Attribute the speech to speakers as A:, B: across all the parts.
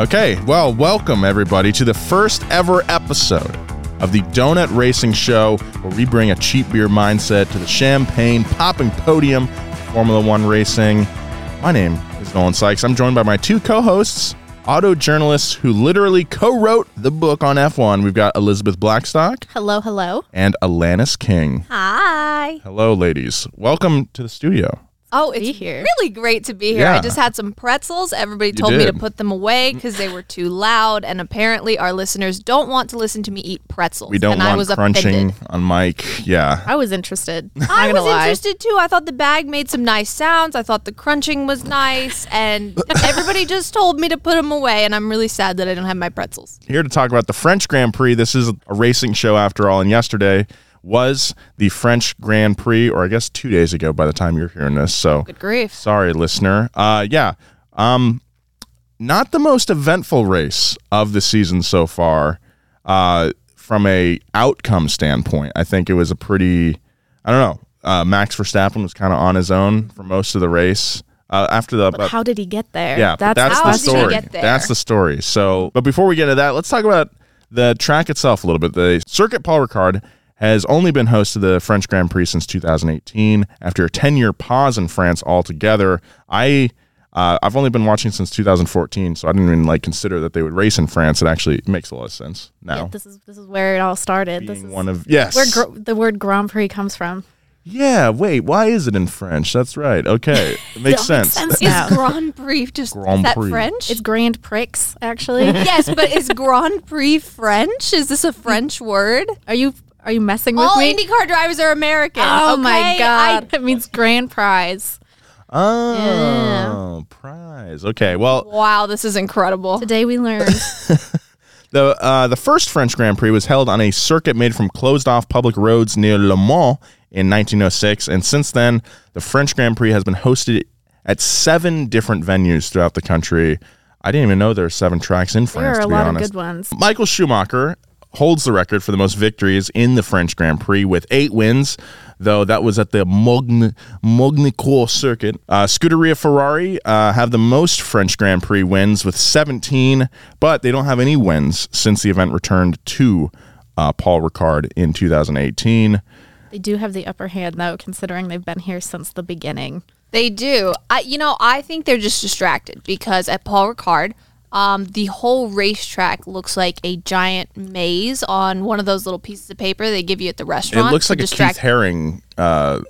A: Okay, well, welcome everybody to the first ever episode of the Donut Racing Show, where we bring a cheap beer mindset to the champagne popping podium of Formula One racing. My name is Nolan Sykes. I'm joined by my two co hosts, auto journalists who literally co wrote the book on F1. We've got Elizabeth Blackstock
B: Hello, hello.
A: and Alanis King.
C: Hi.
A: Hello, ladies. Welcome to the studio.
C: Oh,
B: be
C: it's
B: here.
C: really great to be here.
A: Yeah.
C: I just had some pretzels. Everybody told me to put them away because they were too loud, and apparently our listeners don't want to listen to me eat pretzels.
A: We don't
C: and
A: want
C: I was
A: crunching
C: offended.
A: on mic. Yeah.
B: I was interested.
C: I was
B: lie.
C: interested too. I thought the bag made some nice sounds. I thought the crunching was nice, and everybody just told me to put them away. And I'm really sad that I don't have my pretzels.
A: here to talk about the French Grand Prix. This is a racing show after all, and yesterday was the French Grand Prix, or I guess two days ago by the time you're hearing this. So
C: Good grief.
A: sorry, listener. Uh, yeah, um, not the most eventful race of the season so far. Uh, from a outcome standpoint, I think it was a pretty. I don't know. Uh, Max Verstappen was kind of on his own for most of the race. Uh, after the
B: But how did he get there?
A: yeah, but that's,
C: How
A: the
C: did he
A: story.
C: get there?
A: That's the story. So, but before we get into that, let's talk about the track itself a little bit. The Circuit Paul Ricard has only been host to the French Grand Prix since 2018. After a 10-year pause in France altogether, I uh, I've only been watching since 2014, so I didn't even like consider that they would race in France. It actually makes a lot of sense now.
B: Yeah, this is this is where it all started. This
A: being
B: is
A: one of yes,
B: where gr- the word Grand Prix comes from.
A: yeah. Wait, why is it in French? That's right. Okay, it makes
B: That makes
A: sense.
B: sense
C: Is. Grand Prix just
A: Grand
C: is that
A: Prix.
C: French?
B: It's Grand Prix, actually.
C: yes, but is Grand Prix French? Is this a French word?
B: Are you are you messing with me?
C: All
B: me?
C: IndyCar drivers are American.
B: oh my
C: okay?
B: god! it means grand prize.
A: Oh, prize. Okay, well,
C: wow, this is incredible.
B: Today we learned
A: The uh, the first French Grand Prix was held on a circuit made from closed off public roads near Le Mans in 1906, and since then, the French Grand Prix has been hosted at seven different venues throughout the country. I didn't even know there were seven tracks in
B: there
A: France.
B: are a
A: to be
B: lot
A: honest.
B: of good ones.
A: Michael Schumacher holds the record for the most victories in the French Grand Prix with eight wins, though that was at the Mogne, Magny-Cours circuit. Uh, Scuderia Ferrari uh, have the most French Grand Prix wins with 17, but they don't have any wins since the event returned to uh, Paul Ricard in 2018.
B: They do have the upper hand though, considering they've been here since the beginning.
C: They do. I, you know, I think they're just distracted because at Paul Ricard, um, the whole racetrack looks like a giant maze on one of those little pieces of paper they give you at the restaurant.
A: It
C: looks
A: like a
C: distract-
A: Keith Haring uh,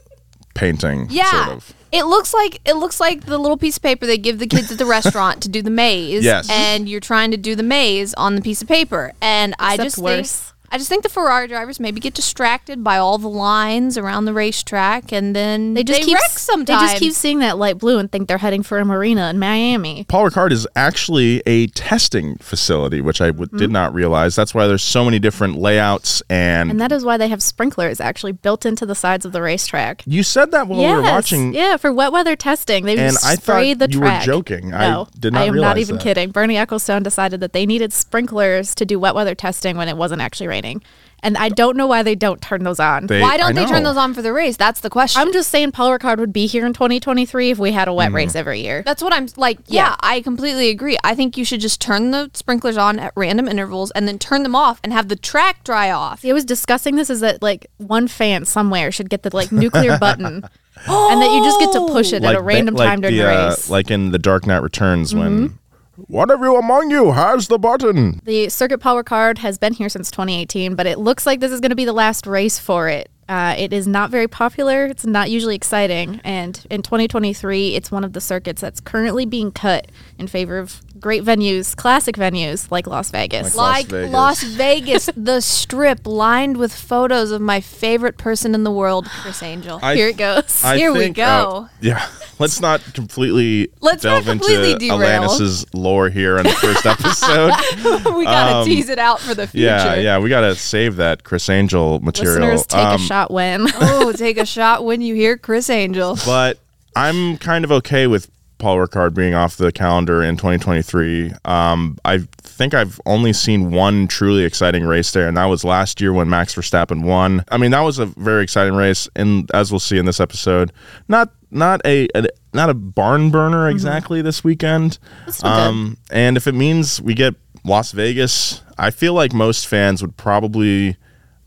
A: painting,
C: Yeah.
A: sort of.
C: It looks like it looks like the little piece of paper they give the kids at the restaurant to do the maze.
A: Yes.
C: And you're trying to do the maze on the piece of paper. And I just
B: worse.
C: think I just think the Ferrari drivers maybe get distracted by all the lines around the racetrack and then
B: They just keep
C: wreck sometimes.
B: They just keep seeing that light blue and think they're heading for a marina in Miami.
A: Paul Ricard is actually a testing facility, which I w-
C: Mm-hmm.
A: did not realize. That's why there's so many different layouts. And,
B: And that is why they have sprinklers actually built into the sides of the racetrack.
A: you said that while we were watching.
B: Yeah, for wet weather testing. They
A: And
B: just
A: I
B: spray
A: thought
B: the
A: you were
B: track.
A: joking. I
B: No,
A: did not
B: I am
A: realize
B: not even
A: that.
B: kidding. Bernie Ecclestone decided that they needed sprinklers to do wet weather testing when it wasn't actually raining. And I don't know why they don't turn those on.
A: They-
C: Why don't they turn
A: know.
C: those on for the race? That's the question.
B: I'm just saying Paul Ricard would be here in 2023 if we had a
A: Mm.
B: wet race every year.
C: That's what I'm like. Yeah,
B: Yeah.
C: I completely agree. I think you should just turn the sprinklers on at random intervals and then turn them off and have the track dry off.
B: See, I was discussing this is that like one fan somewhere should get the like nuclear button, and that you just get to push it at a
A: ba-
B: random
A: like
B: time during
A: the,
B: the,
A: uh,
B: race. Mm-hmm.
A: like in The Dark Knight Returns when. One of you among you has the button.
B: The Circuit Paul Ricard has been here since 2018, but it looks like this is going to be the last race for it. Uh, it is not very popular. It's not usually exciting. And in 2023, it's one of the circuits that's currently being cut in favor of great venues, classic venues like Las Vegas.
A: Like- Las
C: Like
A: Vegas.
C: Las Vegas, the strip lined with photos of my favorite person in the world, Criss Angel.
A: I-
B: Here it goes.
A: I
C: Here we go.
A: uh, yeah, let's not completely
C: Let's
A: delve
C: not completely
A: into
C: derail.
A: Alanis's lore here on the first episode.
C: we gotta
A: Um,
C: tease it out for the future.
A: yeah, yeah, we gotta save that Criss Angel material.
B: Listeners, take
A: Um,
B: a shot when.
C: Oh, take a shot when you hear Criss Angel.
A: but I'm kind of okay with Paul Ricard being off the calendar in 2023. Um, I think I've only seen one truly exciting race there, and that was last year when Max Verstappen won. I mean, that was a very exciting race, and as we'll see in this episode, not not a, a not a barn burner exactly this weekend. Um, and if it means we get Las Vegas, I feel like most fans would probably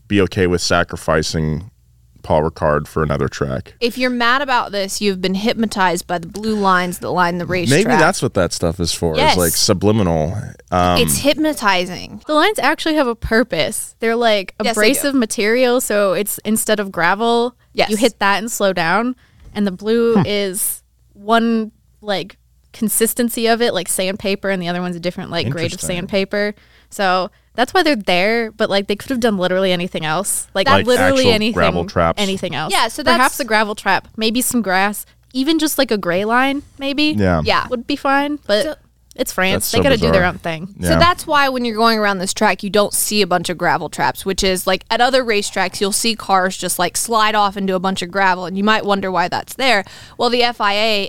A: be okay with sacrificing Paul Ricard for another track.
C: If you're mad about this, you've been hypnotized by the blue lines that line the racetrack.
A: Maybe that's what that stuff is for.
C: Yes.
A: It's like subliminal. Um,
C: it's hypnotizing.
B: The lines actually have a purpose. They're like
C: Yes, they
B: abrasive material, so it's instead of gravel,
C: Yes.
B: you hit that and slow down. And the blue
A: Hmm.
B: is one like consistency of it, like sandpaper, and the other one's a different like grade of sandpaper. So that's why they're there. But like they could have done literally anything else, like,
A: Like
B: literally
A: actual
B: anything,
A: gravel traps?
B: anything else.
C: Yeah, so that's-
B: perhaps a gravel trap, maybe some grass, even just like a gray line, maybe.
A: yeah.
C: Yeah.
B: would be fine. But
C: So-
B: it's France;
A: That's
B: they
A: so
B: got to do their
A: bizarre.
B: own thing.
A: Yeah.
C: So that's why when you're going around this track, you don't see a bunch of gravel traps, which is like at other racetracks, you'll see cars just like slide off into a bunch of gravel, and you might wonder why that's there. Well, the FIA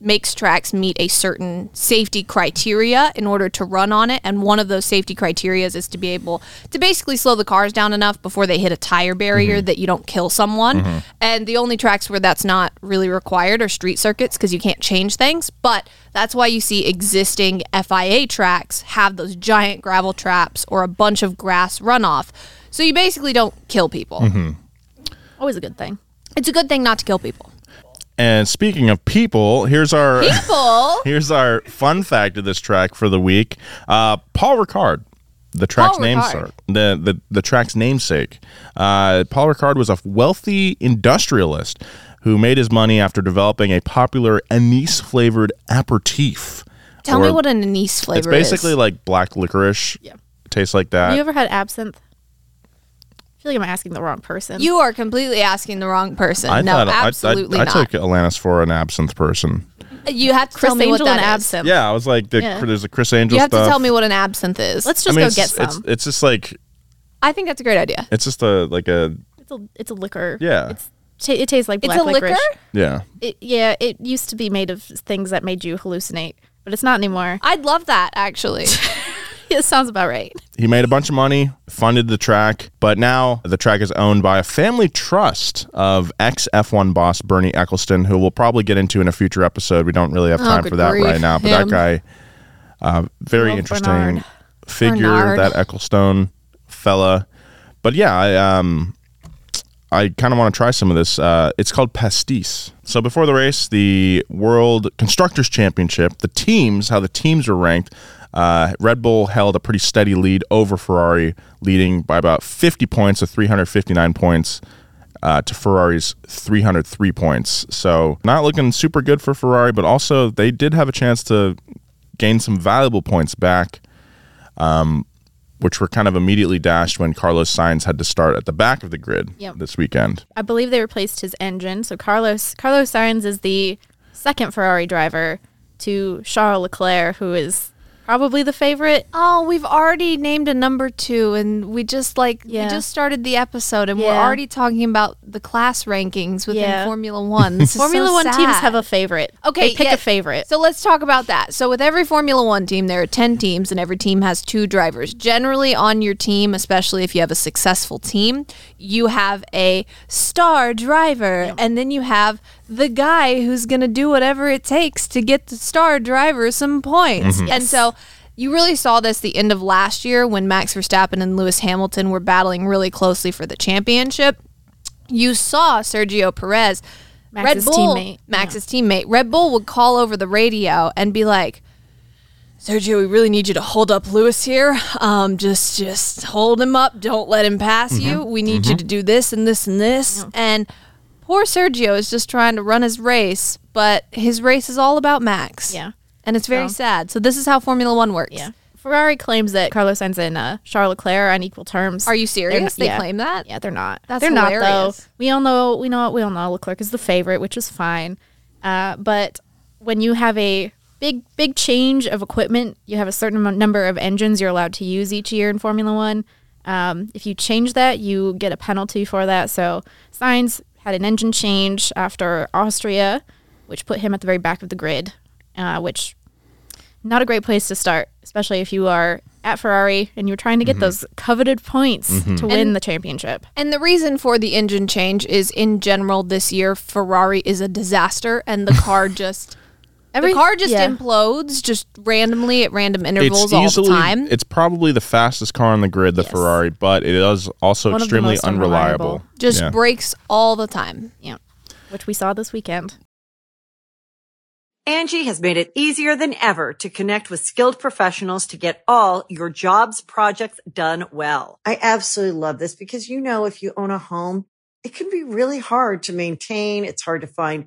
C: makes tracks meet a certain safety criteria in order to run on it, and one of those safety criterias is to be able to basically slow the cars down enough before they hit a tire barrier mm-hmm. that you don't kill someone. Mm-hmm. And the only tracks where that's not really required are street circuits because you can't change things. But that's why you see existing FIA tracks have those giant gravel traps or a bunch of grass runoff. So you basically don't kill people. Mm-hmm.
B: Always a good thing.
C: It's a good thing not to kill people.
A: And speaking of people, here's our
C: People.
A: here's our fun fact of this track for the week. Uh, Paul Ricard, the track's namesake, the, the the track's namesake. Uh, Paul Ricard was a wealthy industrialist who made his money after developing a popular anise flavored aperitif.
C: Tell me what an anise flavor is.
A: It's basically
C: is.
A: like black licorice.
B: Yeah.
A: Tastes like that.
B: Have you ever had absinthe? I feel like I'm asking the wrong person.
C: You are completely asking the wrong person.
A: I
C: no,
A: thought
C: absolutely
A: I, I, I took Alanis for an absinthe person.
C: you have to
B: Chris
C: tell me what
B: Angel
C: that
B: and
C: is.
B: absinthe.
A: Yeah, I was like, the,
B: Yeah.
A: there's a Criss Angel
C: You have
A: stuff.
C: to tell me what an absinthe is.
B: Let's
A: I
B: just
A: mean,
B: go
A: it's,
B: get some.
A: It's, it's just like
C: I think that's a great idea.
A: it's just a like a
B: It's a it's a liquor.
A: Yeah.
B: It's ta it tastes like
C: It's
B: black
C: a liquor.
B: licorice.
A: yeah.
B: It, yeah, it used to be made of things that made you hallucinate, but it's not anymore.
C: I'd love that actually.
B: it sounds about right.
A: He made a bunch of money, funded the track, but now the track is owned by a family trust of ex F1 boss Bernie Ecclestone, who we'll probably get into in a future episode. We don't really have time
C: good
A: for that
C: grief.
A: right now, but
C: Him.
A: that guy, uh, very
B: Love
A: interesting
B: Bernard.
A: figure,
C: Bernard.
A: that Ecclestone fella. But yeah, I um, I kind of want to try some of this. Uh, it's called pastis. So before the race, the World Constructors Championship, the teams, how the teams are ranked. Uh, Red Bull held a pretty steady lead over Ferrari, leading by about 50 points to 359 points uh, to Ferrari's 303 points. So not looking super good for Ferrari, but also they did have a chance to gain some valuable points back which were kind of immediately dashed when Carlos Sainz had to start at the back of the grid
B: Yep.
A: this weekend.
B: I believe they replaced his engine. So Carlos Carlos Sainz is the second Ferrari driver to Charles Leclerc, who is probably the favorite.
C: oh, we've already named a number two, and we just like
B: Yeah.
C: we just started the episode, and we're already talking about the class rankings within
B: Yeah.
C: Formula One.
B: Formula
C: so
B: One teams have a favorite.
C: Okay,
B: they pick
C: yeah.
B: a favorite.
C: So let's talk about that. So with every Formula One team, there are ten teams, and every team has two drivers. Generally, on your team, especially if you have a successful team, you have a star driver, and then you have the guy who's going to do whatever it takes to get the star driver some points. Mm-hmm. And
B: Yes.
C: so. You really saw this the end of last year when Max Verstappen and Lewis Hamilton were battling really closely for the championship. You saw Sergio Perez,
B: Max's
C: Red Bull,
B: teammate.
C: Max's teammate. Red Bull would call over the radio and be like, Sergio, we really need you to hold up Lewis here. Um, just just hold him up. Don't let him pass you. We need you to do this and this and this. And poor Sergio is just trying to run his race, but his race is all about Max.
B: Yeah.
C: And it's very
B: So-
C: sad. So this is how Formula One works.
B: Yeah. Ferrari claims that Carlos Sainz and uh, Charles Leclerc are on equal terms.
C: Are you serious?
B: not-
C: they
B: yeah.
C: claim that?
B: Yeah, they're not.
C: That's
B: they're not
C: hilarious.
B: though. We all know. We know. We all know Leclerc is the favorite, which is fine. Uh, but when you have a big, big change of equipment, you have a certain amount- number of engines you're allowed to use each year in Formula One. Um, if you change that, you get a penalty for that. So Sainz had an engine change after Austria, which put him at the very back of the grid, uh, which not a great place to start, especially if you are at Ferrari and you're trying to get
A: Mm-hmm.
B: those coveted points to win the championship.
C: And the reason for the engine change is in general this year Ferrari is a disaster and the car just
B: Every-
C: the car just
B: yeah.
C: implodes just randomly at random intervals
A: it's
C: all
A: easily
C: the time.
A: it's probably the fastest car on the grid, the
B: Yes.
A: Ferrari, but it is also
B: One
A: extremely unreliable.
B: unreliable.
C: just
A: Yeah.
C: breaks all the time.
B: Yeah. Which we saw this weekend.
D: Angie has made it easier than ever to connect with skilled professionals to get all your jobs projects done well.
E: I absolutely love this because, you know, if you own a home, it can be really hard to maintain. It's hard to find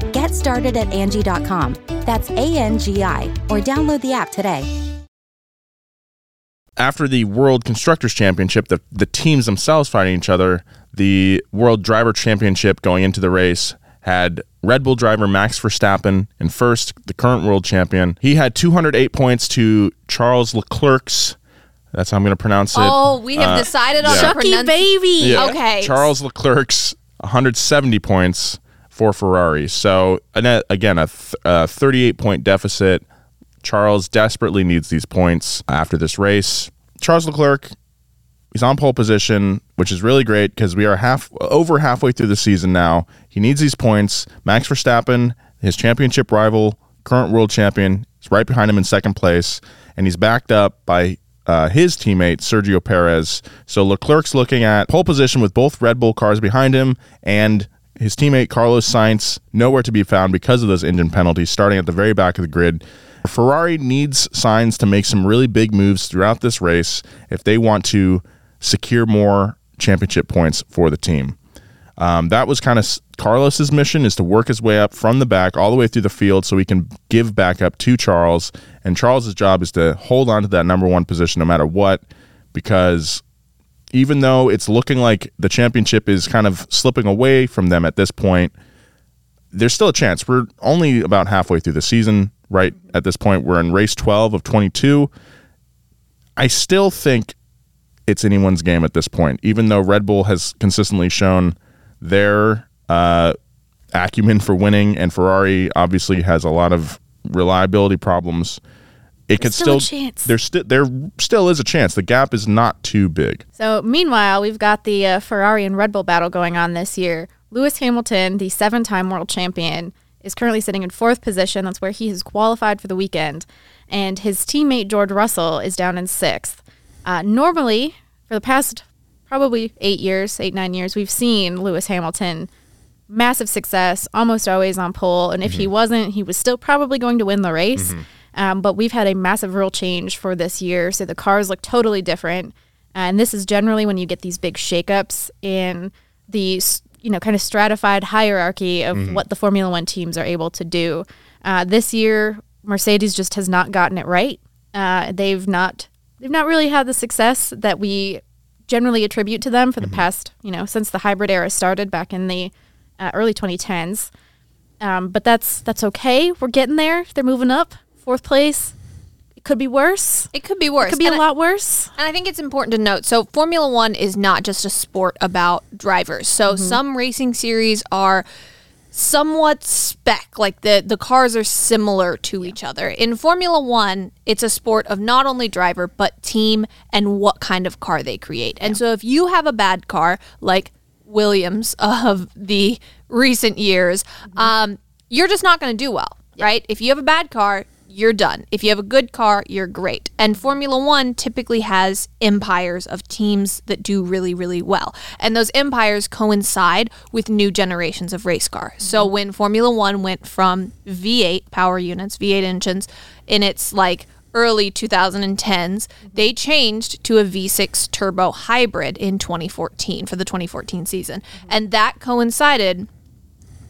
F: Get started at Angie.com. That's A N G I, or download the app today.
A: after the World Constructors Championship, the, the teams themselves fighting each other, the World Driver Championship going into the race had Red Bull driver Max Verstappen in first, the current world champion. He had 208 points to Charles Leclerc's. That's how I'm going to pronounce it.
C: Oh, we have
A: Uh,
C: decided on
A: yeah.
C: the
B: Chucky
C: pronunci-
B: baby.
A: Yeah.
C: okay.
A: Charles Leclerc's 170 points for Ferrari. So again, a, th- a 38 point deficit. Charles desperately needs these points after this race. Charles Leclerc, he's on pole position, which is really great because we are half over halfway through the season now. He needs these points. Max Verstappen, his championship rival, current world champion, is right behind him in second place, and he's backed up by uh, his teammate Sergio Perez. So Leclerc's looking at pole position with both Red Bull cars behind him and his teammate Carlos Sainz nowhere to be found because of those engine penalties starting at the very back of the grid. Ferrari needs Sainz to make some really big moves throughout this race if they want to secure more championship points for the team. Um, that was kind of Carlos's mission is to work his way up from the back all the way through the field so he can give back up to Charles. And Charles's job is to hold on to that number one position no matter what, because even though it's looking like the championship is kind of slipping away from them at this point, there's still a chance. We're only about halfway through the season, right? At this point, we're in race 12 of 22. I still think it's anyone's game at this point, even though Red Bull has consistently shown their uh, acumen for winning, and Ferrari obviously has a lot of reliability problems. It could
B: still
A: still,
B: a chance.
A: There's still there still is a chance. The gap is not too big.
B: So, meanwhile, we've got the uh, Ferrari and Red Bull battle going on this year. Lewis Hamilton, the seven time world champion, is currently sitting in fourth position. That's where he has qualified for the weekend. And his teammate, George Russell, is down in sixth. Uh, normally, for the past probably eight years, eight, nine years, we've seen Lewis Hamilton massive success, almost always on pole. And if he wasn't, he was still probably going to win the race. Um, but we've had a massive rule change for this year. So the cars look totally different. And this is generally when you get these big shakeups in the, you know, kind of stratified hierarchy of what the Formula One teams are able to do. Uh, this year, Mercedes just has not gotten it right. Uh, they've not they've not really had the success that we generally attribute to them for the past, you know, since the hybrid era started back in the uh, early 2010s. Um, but that's that's okay. We're getting there. They're moving up. Fourth place It could be worse.
C: It could be worse.
B: It could be
C: And
B: a
C: I-
B: lot worse.
C: And I think it's important to note so, Formula One is not just a sport about drivers. So, some racing series are somewhat spec, like the, the cars are similar to each other. In Formula One, it's a sport of not only driver, but team and what kind of car they create. And so, if you have a bad car, like Williams of the recent years, um, you're just not going to do well, right? If you have a bad car, you're done. If you have a good car, you're great. And Formula One typically has empires of teams that do really, really well. And those empires coincide with new generations of race car. So mm-hmm. when Formula One went from V8 power units, V8 engines, in its like early 2010s, mm-hmm. they changed to a V6 turbo hybrid in 2014 for the 2014 season. Mm-hmm. And that coincided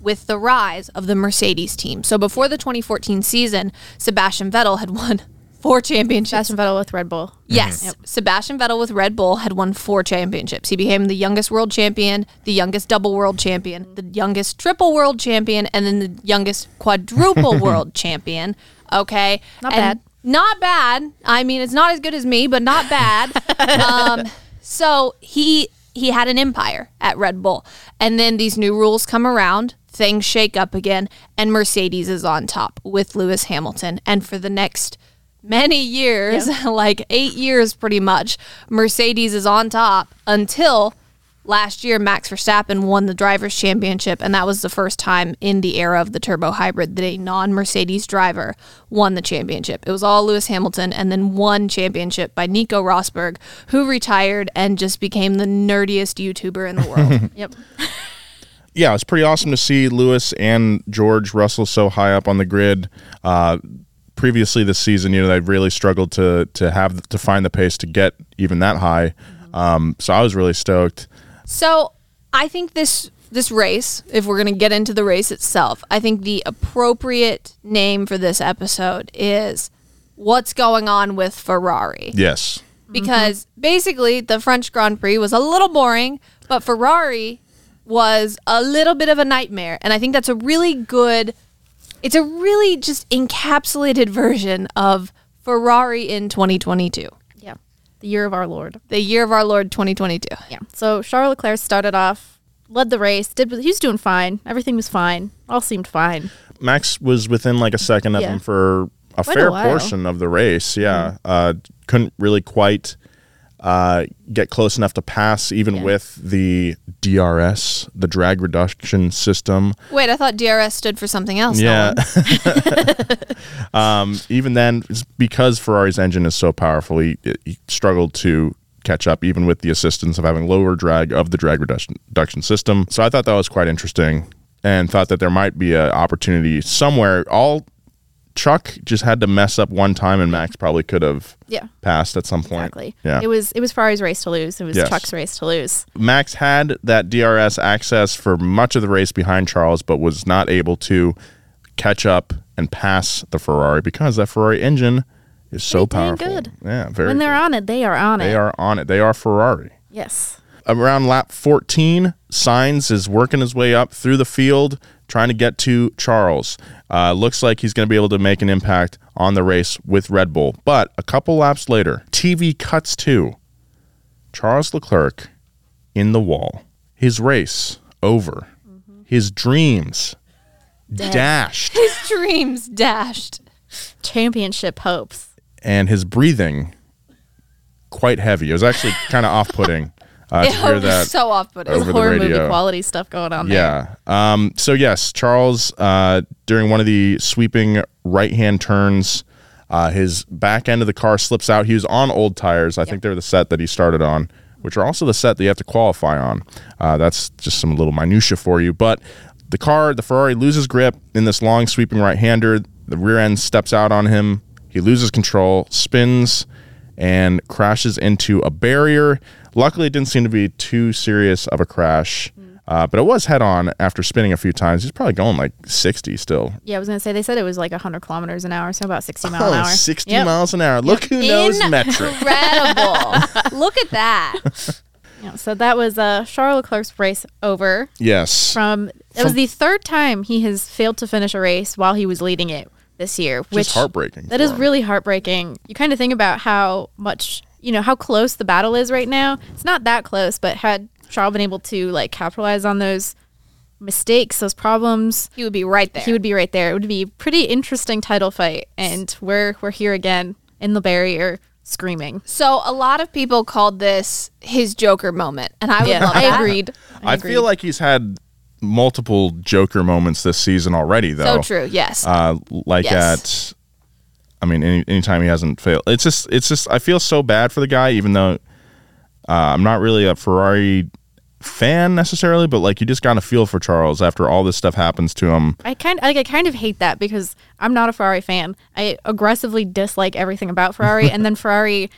C: with the rise of the Mercedes team. So before the 2014 season, Sebastian Vettel had won four championships.
B: Sebastian Vettel with Red Bull.
C: Yes, Sebastian Vettel with Red Bull had won four championships. He became the youngest world champion, the youngest double world champion, the youngest triple world champion, and then the youngest quadruple world champion. Okay,
B: Not
C: And
B: bad.
C: Not bad. I mean, it's not as good as me, but not bad. um, so he he had an empire at Red Bull, and then these new rules come around. Things shake up again, and Mercedes is on top with Lewis Hamilton. And for the next many years, like eight years pretty much, Mercedes is on top until last year Max Verstappen won the Drivers' Championship. And that was the first time in the era of the turbo hybrid that a non Mercedes driver won the championship. It was all Lewis Hamilton and then one championship by Nico Rosberg, who retired and just became the nerdiest YouTuber in the world.
B: Yep.
A: Yeah, it's pretty awesome to see Lewis and George Russell so high up on the grid. Uh, previously this season, you know, they've really struggled to to have to find the pace to get even that high. Um, so I was really stoked.
C: So I think this this race, if we're gonna get into the race itself, I think the appropriate name for this episode is what's going on with Ferrari.
A: Yes.
C: Because basically the French Grand Prix was a little boring, but Ferrari was a little bit of a nightmare. And I think that's a really good it's a really just encapsulated version of Ferrari in 2022.
B: Yeah. The year of our Lord.
C: The year of our Lord 2022.
B: Yeah. So Charles Leclerc started off, led the race, did he was doing fine. Everything was fine. All seemed fine.
A: Max was within like a second of
B: Yeah.
A: him for a
B: Quite
A: fair
B: while. Mm-hmm.
A: portion of the race. Yeah, uh, couldn't really quite uh, get close enough to pass, even
B: Yeah.
A: with the DRS, the drag reduction system.
C: Wait, I thought DRS stood for something else.
A: Yeah. Um, even then, because Ferrari's engine is so powerful, he, he struggled to catch up, even with the assistance of having lower drag of the drag reduction, reduction system. So I thought that was quite interesting, and thought that there might be an opportunity somewhere. All Chuck just had to mess up one time, and Max probably could have
B: Yeah.
A: passed at some point.
B: Exactly.
A: Yeah.
B: It was it was Ferrari's race to lose. It was
A: Yes.
B: Chuck's race to lose.
A: Max had that DRS access for much of the race behind Charles, but was not able to catch up and pass the Ferrari because that Ferrari engine is so powerful.
B: good.
A: Yeah, very.
B: when they're
A: good.
B: on it, they are on
A: they
B: it.
A: They are on it. They are Ferrari.
B: Yes.
A: Around lap 14, Sainz is working his way up through the field, trying to get to Charles. Uh, looks like he's going to be able to make an impact on the race with Red Bull. But a couple laps later, TV cuts to Charles Leclerc in the wall. His race over. His dreams dashed.
C: His dreams dashed.
B: Championship hopes.
A: and his breathing quite heavy. It was actually kind of off-putting uh, to hear that.
C: so off putting.
A: over
B: Horror movie quality stuff going on there.
A: Yeah. Um, so yes, Charles uh, during one of the sweeping right-hand turns, uh, his back end of the car slips out. He was on old tires. I think they're the set that he started on, which are also the set that you have to qualify on. Uh, that's just some little minutia for you. But the car, the Ferrari, loses grip in this long sweeping right-hander. The rear end steps out on him. He loses control, spins, and crashes into a barrier. Luckily, it didn't seem to be too serious of a crash, uh, but it was head on after spinning a few times. He's probably going like 60 still.
B: Yeah, I was gonna say they said it was like 100 kilometers an hour, so about 60 mile an
A: Oh,
B: hour.
A: 60
B: Yep.
A: miles an hour. Look who knows metric.
C: Incredible. Look at that.
B: Yeah, so that was uh, Charles Leclerc's race over.
A: Yes.
B: From it was the third time he has failed to finish a race while he was leading it. this year,
A: Which is heartbreaking.
B: That is
A: him.
B: really heartbreaking. You kind of think about how much, you know, how close the battle is right now. It's not that close, but had Charles been able to like capitalize on those mistakes, those problems,
C: He would be right there.
B: he would be right there. It would be a pretty interesting title fight, and we're we're here again in the barrier screaming.
C: so a lot of people called this his Joker moment, and I would
B: Yeah,
C: love
B: I
C: that.
B: agreed.
A: I
B: agreed.
A: feel like he's had multiple Joker moments this season already, though.
C: So true. Yes.
A: Uh, like
C: Yes.
A: At, I mean, any anytime he hasn't failed, it's just, it's just, I feel so bad for the guy, even though uh, I'm not really a Ferrari fan necessarily, but like you just got to feel for Charles after all this stuff happens to him.
B: I kind like I kind of hate that because I'm not a Ferrari fan. I aggressively dislike everything about Ferrari, and then Ferrari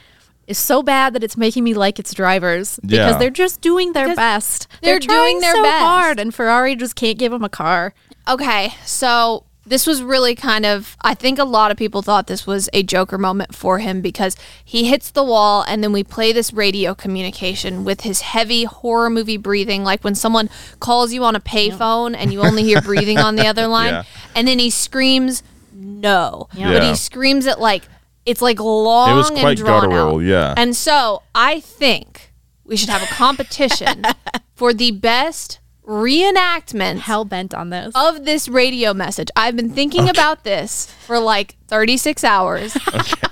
B: is so bad that it's making me like its drivers because
A: Yeah.
B: they're just doing their
C: Because
B: best.
C: they're
B: trying
C: doing their
B: so
C: best.
B: hard, and Ferrari just can't give them a car.
C: Okay, so this was really kind of I think a lot of people thought this was a Joker moment for him because he hits the wall and then we play this radio communication with his heavy horror movie breathing like when someone calls you on a payphone and you only hear breathing on the other line
A: Yeah.
C: and then he screams no. But
A: Yeah.
C: he screams it like it's like long
A: It was
C: and
A: quite
C: drawn
A: guttural,
C: out.
A: yeah.
C: And so I think we should have a competition for the best reenactment
B: Hell bent on this.
C: of this radio message. I've been thinking about this for like 36 hours.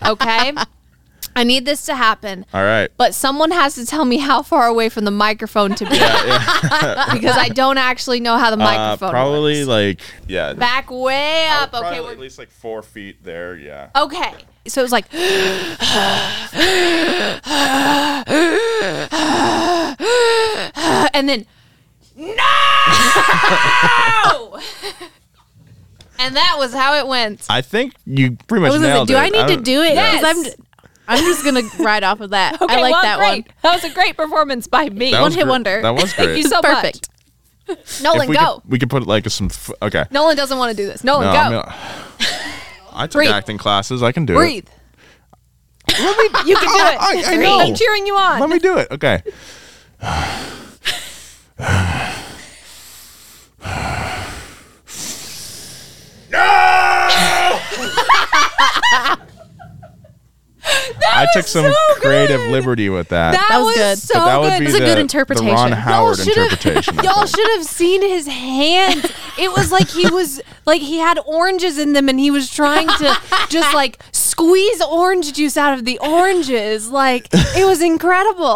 C: Okay. I need this to happen.
A: All right.
C: But someone has to tell me how far away from the microphone to be. because I don't actually know how the
A: Uh,
C: microphone
A: probably
C: works.
A: like, yeah.
C: Back way up. Okay. We're,
A: at least like four feet there, yeah.
C: okay. So it was like and then no and that was how it went
A: I think you pretty much
B: was gonna say,
A: nailed
B: do. I need to
A: don't-
B: it?
C: Yes.
B: 'Cause I'm, j- I'm just gonna ride off of that.
C: okay
B: I like
C: well,
B: that
C: great.
B: one.
C: that was a great performance by me
A: That
B: One
A: was
B: hit
A: great.
B: wonder.
A: That was great.
C: Thank you so
B: Perfect.
C: much nolan
A: we
C: go
A: Could, we could put like some. F- okay.
C: nolan doesn't want to do this nolan
A: No,
C: go
A: I'm gonna- I took
C: Breathe.
A: acting classes. I can do it.
C: breathe Let me- you can do it
A: I- I know.
C: i'm cheering you on
A: it. Let me do it. Okay. I took some
C: so
A: creative
C: good.
A: liberty with that.
C: that,
B: That was
C: was,
B: good.
C: so
A: but that would
C: good
A: be
B: It was a
A: the,
B: good
A: the
B: interpretation.
A: Ron
B: Y'all
A: Howard
C: should've-
A: interpretation.
C: Y'all should have seen his hands. It was like he was like he had oranges in them and he was trying to just like squeeze orange juice out of the oranges. Like it was incredible.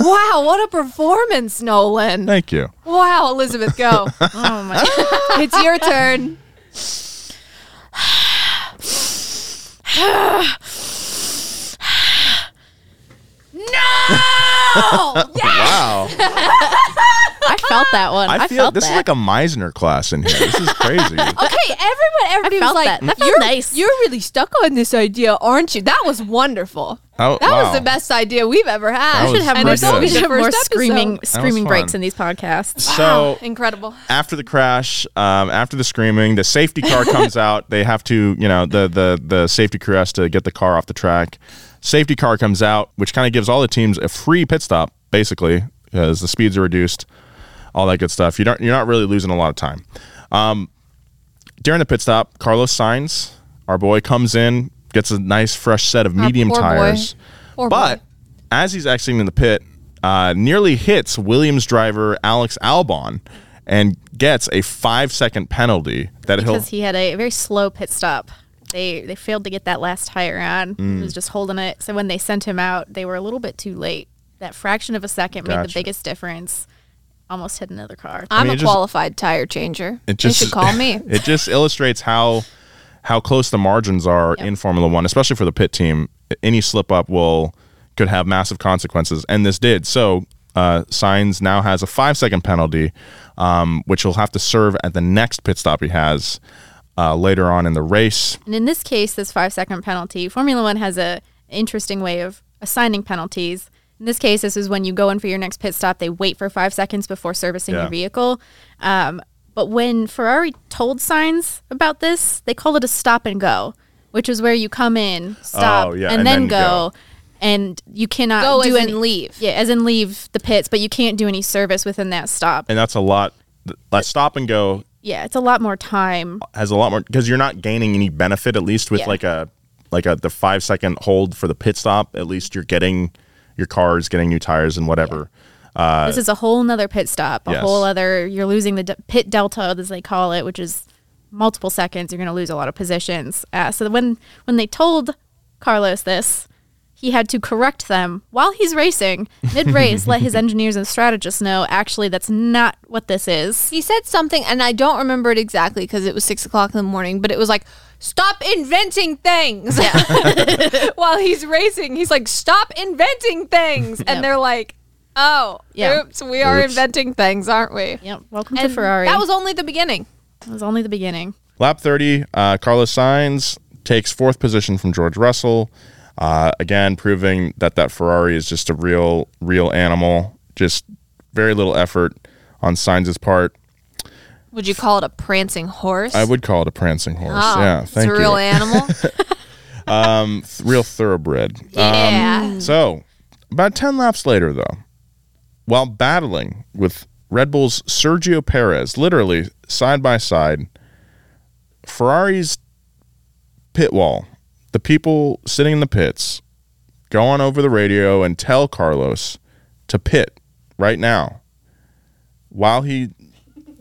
C: Wow, what a performance, Nolan.
A: Thank you.
C: Wow, Elizabeth, go.
B: Oh my!
C: It's your turn. No!
A: Wow.
B: I felt that one. I,
A: I feel
B: felt
A: this
B: that.
A: is like a Meisner class in here. This is crazy.
C: Okay, everyone, everybody was
B: felt
C: like,
B: that. That felt
C: "You're
B: nice."
C: You're really stuck on this idea, aren't you?" That was wonderful.
A: Oh,
C: that
A: wow.
C: was the best idea we've ever had.
A: That
B: we should have
A: was
B: more,
C: it's only
B: we should have more screaming screaming breaks in these podcasts.
A: So
C: Incredible.
A: after the crash, um, after the screaming, the safety car comes out. They have to, you know, the the the safety crew has to get the car off the track. Safety car comes out, which kind of gives all the teams a free pit stop, basically, because the speeds are reduced, all that good stuff. You don't, you're not really losing a lot of time. Um, during the pit stop, Carlos Sainz, our boy, comes in, gets a nice fresh set of medium
C: poor boy.
A: tires, but
C: boy.
A: as he's exiting in the pit, uh, nearly hits Williams driver Alex Albon and gets a five second penalty that he'll.
B: because he had a very slow pit stop. They they failed to get that last tire on.
A: Mm.
B: He was just holding it. So when they sent him out, they were a little bit too late. That fraction of a second made the biggest difference. Almost hit another car.
C: I'm
A: mean,
C: a
A: just-
C: qualified tire changer.
A: It just
C: they should call me.
A: It just illustrates how how close the margins are in Formula One, especially for the pit team. Any slip up will could have massive consequences, and this did. So, uh, Sainz now has a five second penalty, um, which he'll have to serve at the next pit stop he has uh, later on in the race.
B: And in this case, this five second penalty, Formula One has a interesting way of assigning penalties. In this case, this is when you go in for your next pit stop. They wait for five seconds before servicing
A: Yeah.
B: your vehicle. Um, but when Ferrari told Sainz about this, they called it a stop and go, which is where you come in, stop,
A: Oh, yeah,
B: and,
A: and
B: then,
A: then
B: go.
A: go.
B: And you cannot
C: Go
B: do
C: as in
B: any,
C: leave.
B: Yeah, as in leave the pits, but you can't do any service within that stop.
A: and that's a lot. That stop and go
B: Yeah, it's a lot more time.
A: has a lot more because you're not gaining any benefit at least with
B: Yeah.
A: like a like a the five second hold for the pit stop at least you're getting your car is getting new tires and whatever
B: this is a whole nother pit stop, a
A: Uh, yes.
B: whole other. You're losing the d- pit delta, as they call it, which is multiple seconds. You're going to lose a lot of positions. Uh, so when when they told Carlos this, he had to correct them while he's racing mid race. let his engineers and strategists know actually that's not what this is.
C: He said something, and I don't remember it exactly because it was six o'clock in the morning, but it was like, stop inventing things. While he's racing, he's like, stop inventing things. And
B: Yep.
C: they're like, oh,
B: Yeah.
C: oops, we are
A: Oops.
C: inventing things, aren't we?
B: Yep. Welcome
C: And
B: to Ferrari.
C: That was only the beginning.
B: It was only the beginning.
A: lap 30 uh, carlos sainz takes fourth position from george russell uh, again proving that that ferrari is just a real real animal just very little effort on sainz's part
C: Would you call it a prancing horse?
A: i would call it a prancing horse
C: Oh,
A: yeah
C: it's
A: thank
C: a real
A: you
C: animal.
A: Um, th- real thoroughbred
C: yeah.
A: Um, so, about 10 laps later, though, while battling with Red Bull's Sergio Perez, literally side by side, Ferrari's pit wall, the people sitting in the pits, go on over the radio and tell Carlos to pit right now while he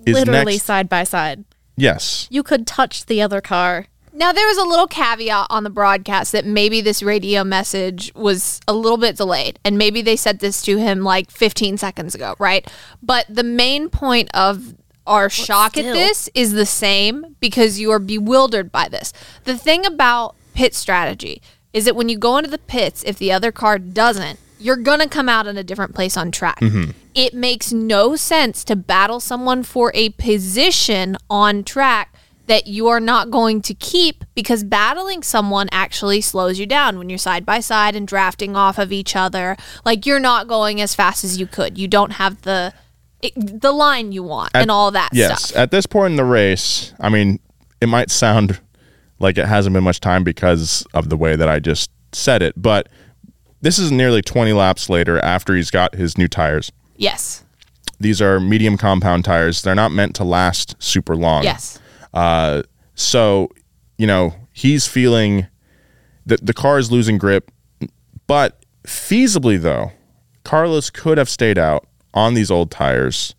A: is
B: Literally
A: next.
B: side by side.
A: Yes.
B: You could touch the other car.
C: Now there was a little caveat on the broadcast that maybe this radio message was a little bit delayed and maybe they said this to him like 15 seconds ago, right? But the main point of our shock at this is the same because you are bewildered by this. The thing about pit strategy is that when you go into the pits if the other car doesn't, you're going to come out in a different place on track. Mm-hmm. It makes no sense to battle someone for a position on track that you are not going to keep because battling someone actually slows you down when you're side by side and drafting off of each other. Like you're not going as fast as you could. You don't have the it, the line you want and all that
A: yes,
C: stuff.
A: at this point in the race, I mean, it might sound like it hasn't been much time because of the way that I just said it, but this is nearly 20 laps later after he's got his new tires.
C: Yes.
A: These are medium compound tires. They're not meant to last super long.
C: Yes.
A: Uh, so, you know, he's feeling that the car is losing grip, but feasibly though, Carlos could have stayed out on these old tires.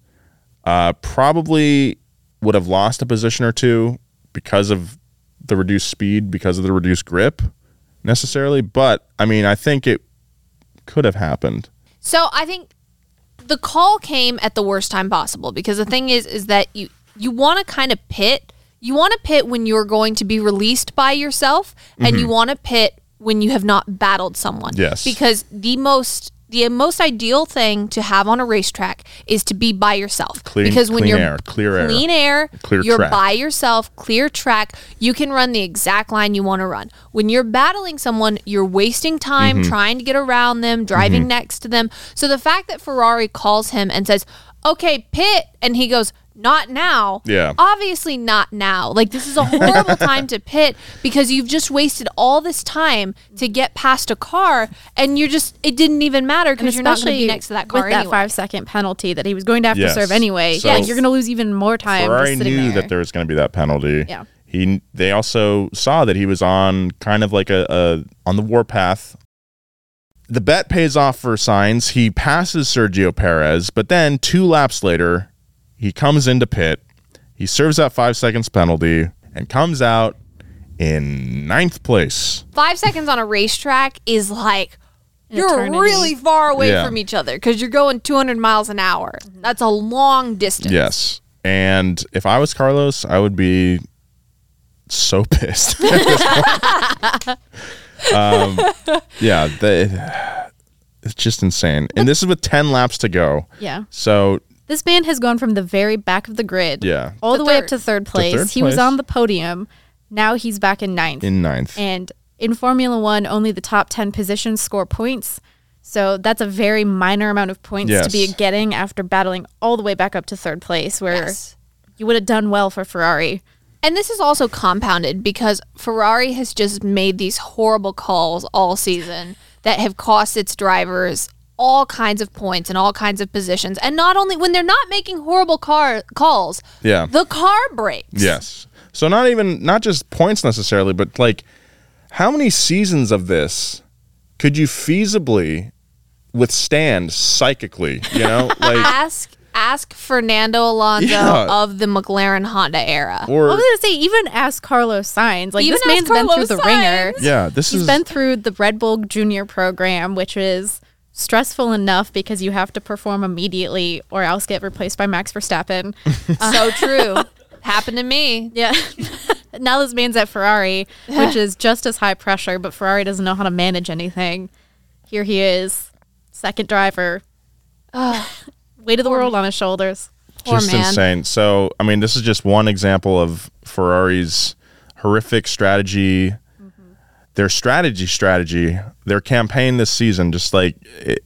A: Uh, probably would have lost a position or two because of the reduced speed, because of the reduced grip necessarily. But I mean, I think it could have happened.
C: So I think the call came at the worst time possible because the thing is is that you you want to kind of pit. You want to pit when you're going to be released by yourself and you mm-hmm. want to pit when you have not battled someone.
A: Yes.
C: Because the most the most ideal thing to have on a racetrack is to be by yourself.
A: Clean-
C: because when
A: clean
C: you're
A: air, clear air.
C: clean air,
A: Clear
C: you're
A: track.
C: by yourself, clear track, you can run the exact line you want to run. When you're battling someone, you're wasting time
A: Mm-hmm.
C: trying to get around them, driving next to them. So the fact that Ferrari calls him and says, "Okay, pit," and he goes, "Not now."
A: Yeah.
C: Obviously not now. Like this is a horrible time to pit because you've just wasted all this time to get past a car and you're just it didn't even matter because you're not going to be next to that car
B: with
C: anyway.
B: that five second penalty that he was going to have
A: Yes.
B: to serve anyway.
A: So-
B: yeah, you're going to lose even more time.
A: Ferrari
B: just
A: knew
B: there.
A: that there was going to be that penalty.
B: Yeah.
A: He they also saw that he was on kind of like a, a on the warpath. The bet pays off for Sainz. He passes Sergio Perez, but then two laps later, he comes into pit. He serves that five seconds penalty and comes out in ninth place.
C: five seconds on a racetrack is like you're
B: eternity.
C: really far away
A: Yeah.
C: from each other because you're going 200 miles an hour. That's a long distance.
A: Yes. And if I was Carlos, I would be so pissed. um, yeah, the, it's just insane. And this is with 10 laps to go.
B: Yeah.
A: So,
B: This man has gone from the very back of the grid
A: Yeah.
B: all
C: To
B: the way up to third place.
A: third
B: he was on the podium. Now he's back in ninth.
A: in ninth.
B: and in Formula One, only the top 10 positions score points. So that's a very minor amount of points to be getting after battling all the way back up to third place, where
C: Yes.
B: you would have done well for Ferrari.
C: And this is also compounded because Ferrari has just made these horrible calls all season that have cost its drivers all kinds of points and all kinds of positions. And not only when they're not making horrible car calls,
A: Yeah.
C: the car breaks.
A: Yes. So not even not just points necessarily, but like how many seasons of this could you feasibly withstand psychically? You know, like
C: Ask ask Fernando Alonso
A: Yeah.
C: of the McLaren Honda era.
A: or
B: I was gonna say, even ask Carlos Sainz. Like
C: Even
B: this man's
C: ask
B: been through
C: Carlos
B: the ringer.
A: Yeah, this
B: He's
A: is
B: been through the Red Bull Junior program, which is stressful enough because you have to perform immediately or else get replaced by Max Verstappen.
C: so uh, true. Happened to me.
B: yeah. now this man's at Ferrari, which is just as high pressure, but Ferrari doesn't know how to manage anything. Here he is, second driver. Weight of the world on his shoulders.
C: Poor
A: just
C: man.
A: insane. So, I mean, this is just one example of Ferrari's horrific strategy. Their strategy, strategy, their campaign this season, just like, it,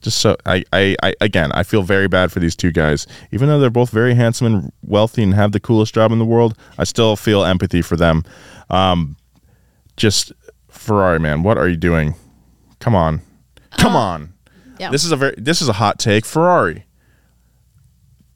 A: just so I, I, I, again, I feel very bad for these two guys. Even though they're both very handsome and wealthy and have the coolest job in the world, I still feel empathy for them. Um, just Ferrari, man, what are you doing? Come on, come on.
B: Yeah.
A: This is a very, this is a hot take. Ferrari,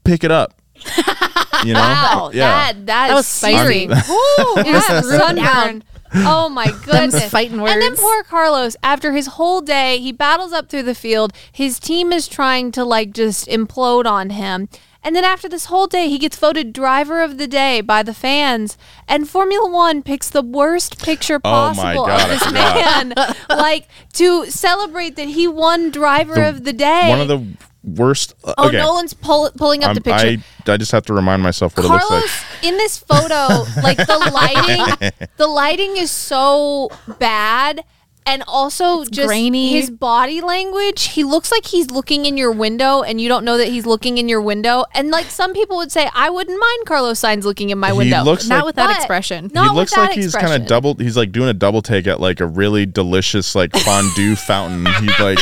A: pick it up. You know,
C: Wow,
A: yeah.
C: that that,
B: That was
C: is
B: spicy.
C: searing. Woo, yeah, sunburn. Oh my goodness!
B: fighting
C: And then poor Carlos, after his whole day, he battles up through the field. His team is trying to like just implode on him. And then after this whole day, he gets voted driver of the day by the fans. And Formula One picks the worst picture
A: Oh
C: possible
A: God,
C: of this man, like to celebrate that he won driver of the day.
A: one of the worst. uh,
C: oh,
A: okay.
C: Nolan's pull, pulling up
A: I'm-
C: the picture.
A: I I just have to remind myself what it
C: Carlos
A: looks like.
C: in this photo, like the lighting, the lighting is so bad. And also just
B: grainy.
C: his body language. He looks like he's looking in your window and you don't know that he's looking in your window. And like some people would say, I wouldn't mind Carlos Sainz looking in my
A: He
C: window.
A: looks
B: Not
A: like-
B: with that expression.
C: Not
A: he looks
C: with that
A: like he's kind of double. He's like doing a double take at like a really delicious like fondue fountain. He's like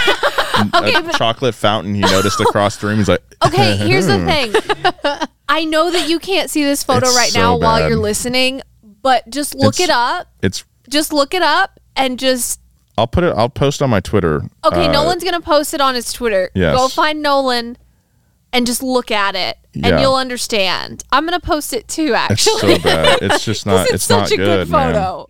A: a chocolate fountain. He noticed across the room. He's like,
C: Okay, here's the thing. I know that you can't see this photo
A: It's
C: right
A: so
C: now while
A: bad.
C: you're listening, but just look
A: It's-
C: it up.
A: it's.
C: Just look it up and just
A: I'll put it. I'll post on my Twitter.
C: Okay,
A: uh,
C: Nolan's gonna post it on his Twitter.
A: Yes.
C: Go find Nolan and just look at it, and
A: Yeah.
C: you'll understand. I'm gonna post it too.
A: It's
C: Actually,
A: so bad. It's just not.
C: it's,
A: It's,
C: such
A: not
C: a
A: good,
C: good
A: man.
C: photo.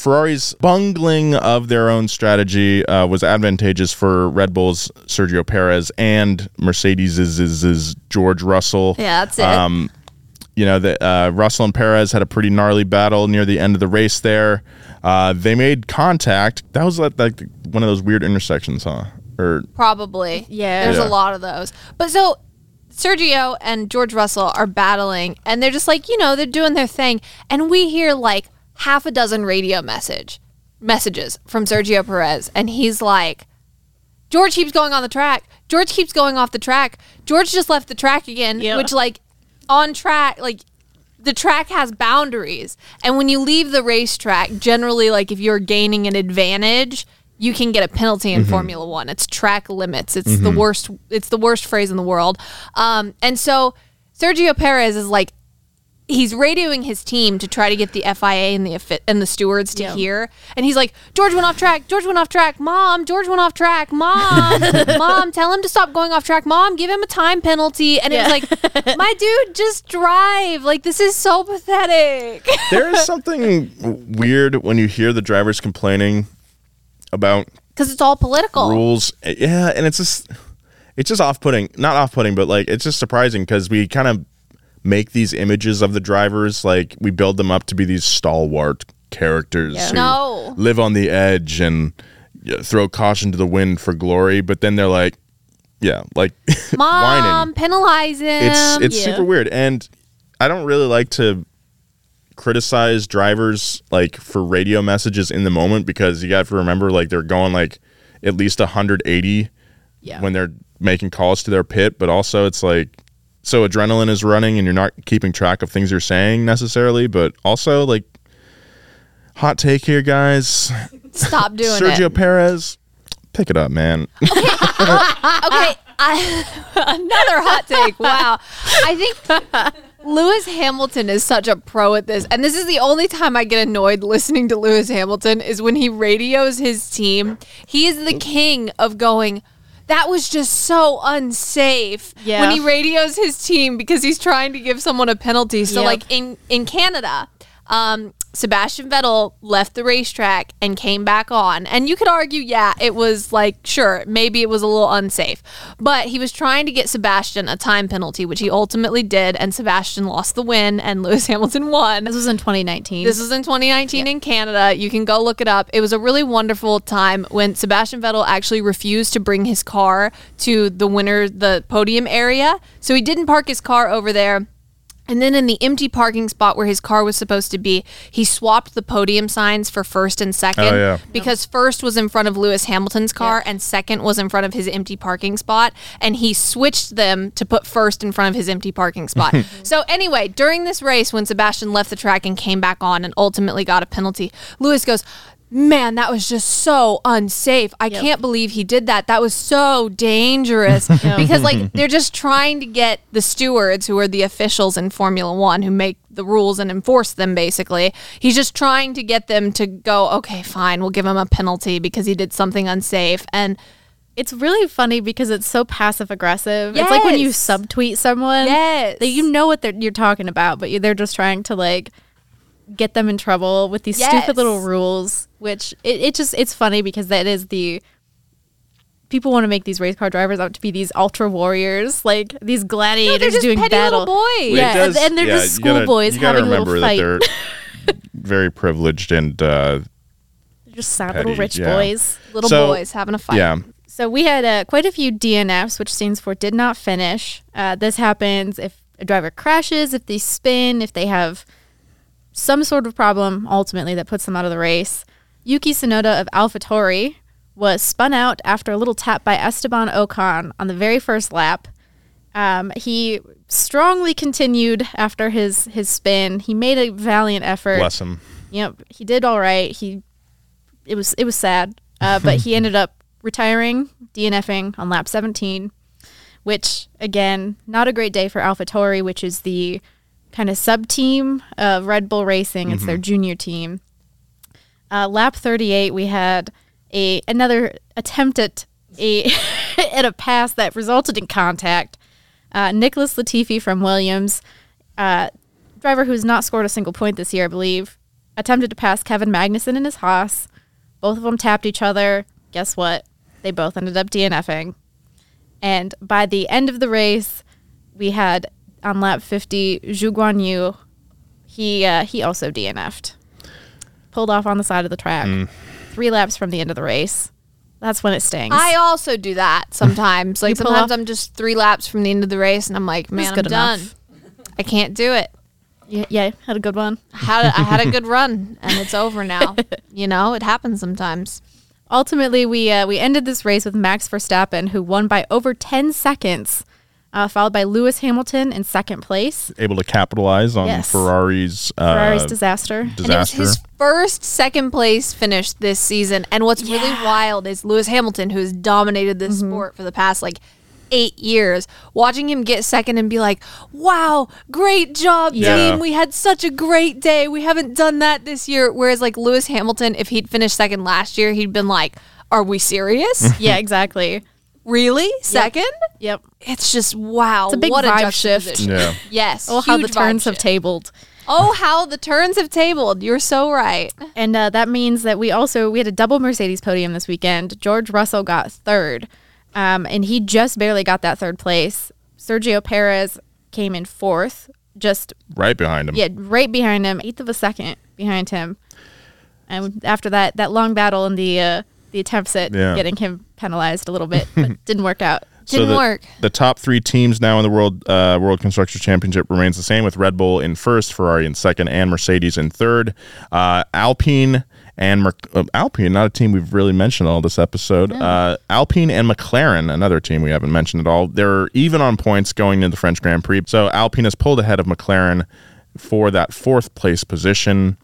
A: Ferrari's bungling of their own strategy uh, was advantageous for Red Bull's Sergio Perez and Mercedes's George Russell.
C: Yeah, that's it.
A: Um, you know, the, uh, Russell and Perez had a pretty gnarly battle near the end of the race there. Uh, they made contact. That was like, like one of those weird intersections, huh? Or
C: Probably.
B: Yeah.
C: There's
A: Yeah.
C: a lot of those. But so Sergio and George Russell are battling and they're just like, you know, they're doing their thing. And we hear like half a dozen radio message messages from Sergio Perez and he's like George keeps going on the track. George keeps going off the track. George just left the track again,
B: Yeah.
C: which like on track like the track has boundaries. And when you leave the racetrack, generally like if you're gaining an advantage, you can get a penalty in Formula One. It's track limits. It's the worst. It's the worst phrase in the world. Um, and so Sergio Perez is like, he's radioing his team to try to get the FIA and the and the stewards to
B: Yeah.
C: hear. And he's like, George went off track. George went off track. Mom, George went off track. Mom, mom, tell him to stop going off track. Mom, give him a time penalty. And it was like, my dude, just drive. Like this is so pathetic.
A: there is something weird when you hear the drivers complaining about
C: Because it's all political.
A: rules. Yeah, and it's just it's just off-putting. Not off-putting, but like it's just surprising because we kind of make these images of the drivers like we build them up to be these stalwart characters who
C: No.
A: live on the edge and throw caution to the wind for glory, but then they're like yeah, like
C: Mom,
A: whining.
C: penalize him.
A: It's it's
B: yeah.
A: super weird and I don't really like to criticize drivers like for radio messages in the moment because you got to remember like they're going like at least 180
B: Yeah.
A: when they're making calls to their pit but also it's like so adrenaline is running and you're not keeping track of things you're saying necessarily but also like hot take here guys
C: Stop doing
A: Sergio
C: it.
A: Sergio Perez pick it up man
C: Okay, uh, I, another hot take. Wow, I think Lewis Hamilton is such a pro at this, and this is the only time I get annoyed listening to Lewis Hamilton is when he radios his team. He is the king of going. That was just so unsafe.
B: Yeah.
C: When he radios his team because he's trying to give someone a penalty. So
B: Yep.
C: like in in Canada, um, Sebastian Vettel left the racetrack and came back on. And you could argue, yeah, it was like, sure, maybe it was a little unsafe. But he was trying to get Sebastian a time penalty, which he ultimately did. And Sebastian lost the win and Lewis Hamilton won.
B: This was in 2019.
C: This was in 2019 in Canada. You can go look it up. It was a really wonderful time when Sebastian Vettel actually refused to bring his car to the winner, the podium area. So he didn't park his car over there. And then in the empty parking spot where his car was supposed to be, he swapped the podium signs for first and second
A: Oh, yeah.
C: because first was in front of Lewis Hamilton's car and second was in front of his empty parking spot. And he switched them to put first in front of his empty parking spot. so, anyway, during this race, when Sebastian left the track and came back on and ultimately got a penalty, Lewis goes, Man, that was just so unsafe. I can't believe he did that. That was so dangerous. Because, like, they're just trying to get the stewards, who are the officials in Formula One, who make the rules and enforce them, basically. He's just trying to get them to go, okay, fine, we'll give him a penalty because he did something unsafe. And
B: it's really funny because it's so passive aggressive. It's like when you
C: Yes.
B: subtweet someone.
C: Yes.
B: That you know what they're, you're talking about, but you, they're just trying to like get them in trouble with these
C: Yes.
B: stupid little rules. Which it, it just it's funny because that is the people want to make these race car drivers out to be these ultra warriors, like these gladiators
C: just
B: doing
C: petty
B: battle.
C: little boys.
A: It
B: Yeah,
A: does-
B: and, and they're
A: yeah,
B: just
A: you gotta-
B: schoolboys
A: you gotta
B: having a little fight.
A: that they're very privileged and uh,
B: They're just sad little rich
A: yeah.
B: boys.
C: little
A: So,
C: boys having a fight.
A: yeah
B: So we had uh, quite a few DNFs, which stands for did not finish. Uh, this happens if a driver crashes, if they spin, if they have some sort of problem ultimately that puts them out of the race. Yuki Tsunoda of AlphaTauri was spun out after a little tap by Esteban Ocon on the very first lap. Um, he strongly continued after his his spin. He made a valiant effort.
A: bless him
B: Yep, he did all right. He it was it was sad, uh, but he ended up retiring, DNFing on lap 17, which again, not a great day for AlphaTauri, which is the kind of sub team of Red Bull Racing. It's their junior team. Uh, lap 38, we had a another attempt at a at a pass that resulted in contact. Uh, Nicholas Latifi from Williams, uh, driver who's not scored a single point this year, I believe, attempted to pass Kevin Magnussen in his Haas. Both of them tapped each other. Guess what? They both ended up DNFing. And by the end of the race, we had on lap 50 Zhou Guanyu. He uh, he also DNF'd. Pulled off on the side of the track. Three laps from the end of the race. That's when it stings.
C: I also do that sometimes. Like sometimes
B: off-
C: I'm just three laps from the end of the race, and I'm like, man, I'm
B: good
C: done.
B: enough.
C: I can't do it.
B: yeah, yeah, had a good one.
C: I had a, I had a good run, and it's over now. You know, it happens sometimes.
B: Ultimately, we uh, we ended this race with Max Verstappen, who won by over 10 seconds uh, followed by Lewis Hamilton in second place.
A: Able to capitalize on
B: Yes.
A: Ferrari's uh,
B: Ferrari's disaster.
C: And it was
A: disaster.
C: his first second place finish this season. And what's really wild is Lewis Hamilton, who has dominated this
B: Mm-hmm.
C: sport for the past like eight years, watching him get second and be like, wow, great job,
A: Yeah.
C: team. We had such a great day. We haven't done that this year. Whereas, like, Lewis Hamilton, if he'd finished second last year, he'd been like, are we serious?
B: yeah, exactly.
C: Really? Second?
B: Yep.
C: It's just wow.
B: It's a big
C: what
B: vibe
C: a
B: shift.
A: yeah.
C: Yes.
B: Oh, how the
C: huge vibe
B: turns have
C: shift.
B: tabled.
C: Oh, how the turns have tabled. You're so right.
B: And uh, that means that we also we had a double Mercedes podium this weekend. George Russell got third, um, and he just barely got that third place. Sergio Perez came in fourth, just
A: Right behind him.
B: yeah, right behind him, eighth of a second behind him. And after that, that long battle in the uh, the attempts at
A: Yeah.
B: getting him penalized a little bit, but didn't work out.
C: Didn't
A: the,
C: work.
A: The top three teams now in the world uh, World Constructors Championship remains the same, with Red Bull in first, Ferrari in second, and Mercedes in third. Uh, Alpine and Mer- uh, Alpine, not a team we've really mentioned all this episode. Uh, Alpine and McLaren, another team we haven't mentioned at all. They're even on points going into the French Grand Prix. So Alpine has pulled ahead of McLaren for that fourth place position.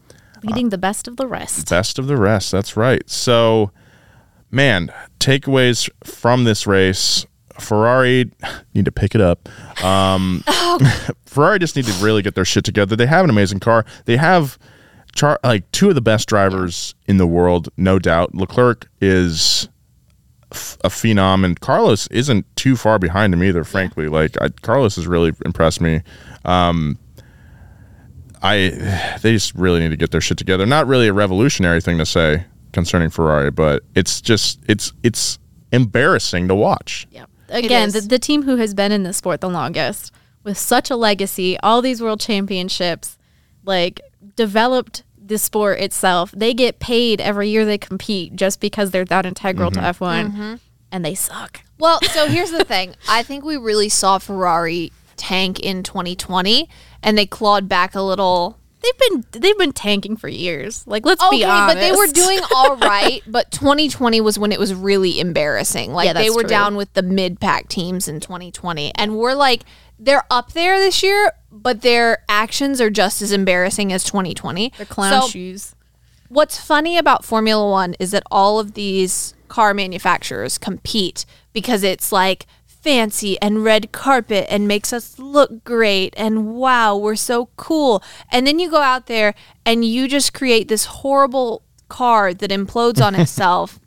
B: Leading the best of the rest.
A: Best of the rest. That's right. So, man, takeaways from this race. Ferrari need to pick it up. Um, Ferrari just need to really get their shit together. They have an amazing car. They have char- like two of the best drivers in the world, no doubt. Leclerc is f- a phenom, and Carlos isn't too far behind him either. Frankly, like I, Carlos has really impressed me. Um, I they just really need to get their shit together. Not really a revolutionary thing to say concerning Ferrari, but it's just it's it's embarrassing to watch.
B: Yep. Again, the, the team who has been in the sport the longest, with such a legacy, all these world championships, like developed the sport itself. They get paid every year they compete just because they're that integral to mm-hmm. F1, mm-hmm. and they suck.
C: Well, so here's the thing. I think we really saw Ferrari tank in 2020 and they clawed back a little.
B: They've been they've been tanking for years. Like let's
C: Okay,
B: be honest.
C: but they were doing all right, but 2020 was when it was really embarrassing. Like
B: Yeah,
C: they were
B: true.
C: down with the mid-pack teams in 2020 and we're like they're up there this year, but their actions are just as embarrassing as 2020.
B: They're clown
C: So-
B: shoes.
C: What's funny about Formula One is that all of these car manufacturers compete because it's like fancy and red carpet and makes us look great and wow, we're so cool. And then you go out there and you just create this horrible car that implodes on itself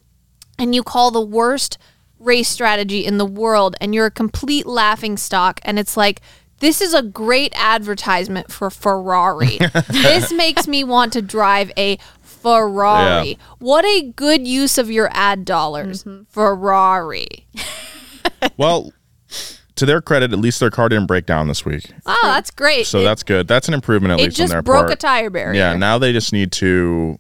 C: and you call the worst race strategy in the world and you're a complete laughing stock and it's like this is a great advertisement for Ferrari. this makes me want to drive a Ferrari.
A: Yeah.
C: What a good use of your ad dollars. Mm-hmm. Ferrari.
A: Well, to their credit, at least their car didn't break down this week.
C: Oh, that's great.
A: So
C: it,
A: that's good. That's an improvement at
C: it
A: least on
C: just
A: their
C: broke
A: part.
C: a tire barrier.
A: Yeah, now they just need to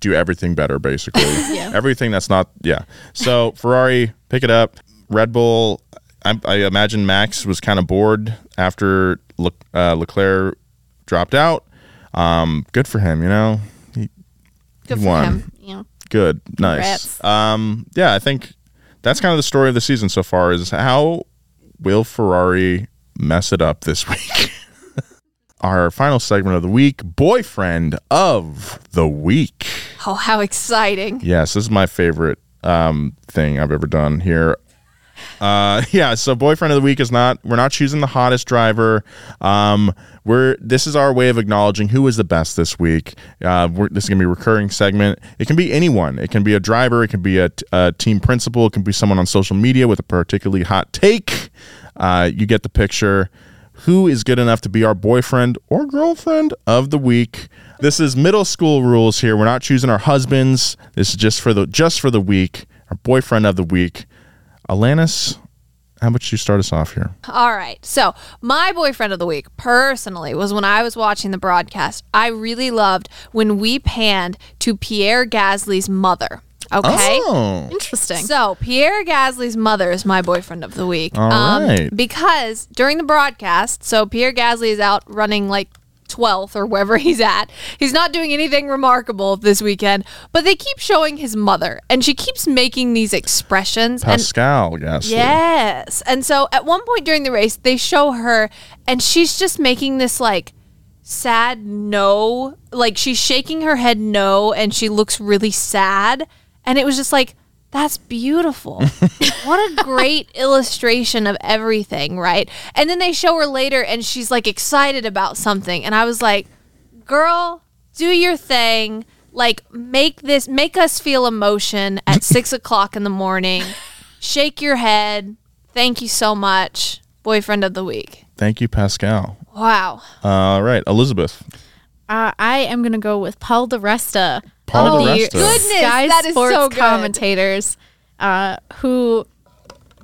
A: do everything better, basically.
B: Yeah.
A: Everything that's not, yeah. So Ferrari, pick it up. Red Bull, I, I imagine Max was kind of bored after Le, uh, Leclerc dropped out. Um, good for him, you know. He,
C: Good for
A: won.
C: him.
B: Yeah.
A: Good, nice.
B: Congrats.
A: Um, yeah, I think that's kind of the story of the season so far. Is how will Ferrari mess it up this week? Our final segment of the week, boyfriend of the week.
C: Oh, how exciting.
A: Yes, this is my favorite um, thing I've ever done here. Uh, yeah, so boyfriend of the week is not. We're not choosing the hottest driver. Um, we're this is our way of acknowledging who is the best this week. Uh, this is gonna be a recurring segment. It can be anyone. It can be a driver. It can be a, a team principal. It can be someone on social media with a particularly hot take. Uh, you get the picture. Who is good enough to be our boyfriend or girlfriend of the week? This is middle school rules here. We're not choosing our husbands. This is just for the just for the week. Our boyfriend of the week. Alanis, how about you start us off here?
C: All right. So, my boyfriend of the week, personally, was when I was watching the broadcast. I really loved when we panned to Pierre Gasly's mother. Okay.
A: Oh,
B: Interesting.
C: So, Pierre Gasly's mother is my boyfriend of the week. Um,
A: All right.
C: Because during the broadcast, so Pierre Gasly is out running like 12th or wherever he's at. He's not doing anything remarkable this weekend, but they keep showing his mother and she keeps making these expressions and
A: Pascale Gasly.
C: Yes. And so at one point during the race, they show her and she's just making this like sad no. Like she's shaking her head no and she looks really sad. And it was just like, that's beautiful. what a great illustration of everything, right? And then they show her later and she's like excited about something. And I was like, girl, do your thing. Like, make this, make us feel emotion at six o'clock in the morning. Shake your head. Thank you so much. Boyfriend of the week.
A: Thank you, Pascale.
C: Wow.
A: All right, Elizabeth.
B: Uh, I am going to go with Paul di Resta.
A: Paul
B: of the
A: di Resta.
C: Goodness,
B: Sky
C: that is
B: Sports
C: so good.
B: commentators, uh, who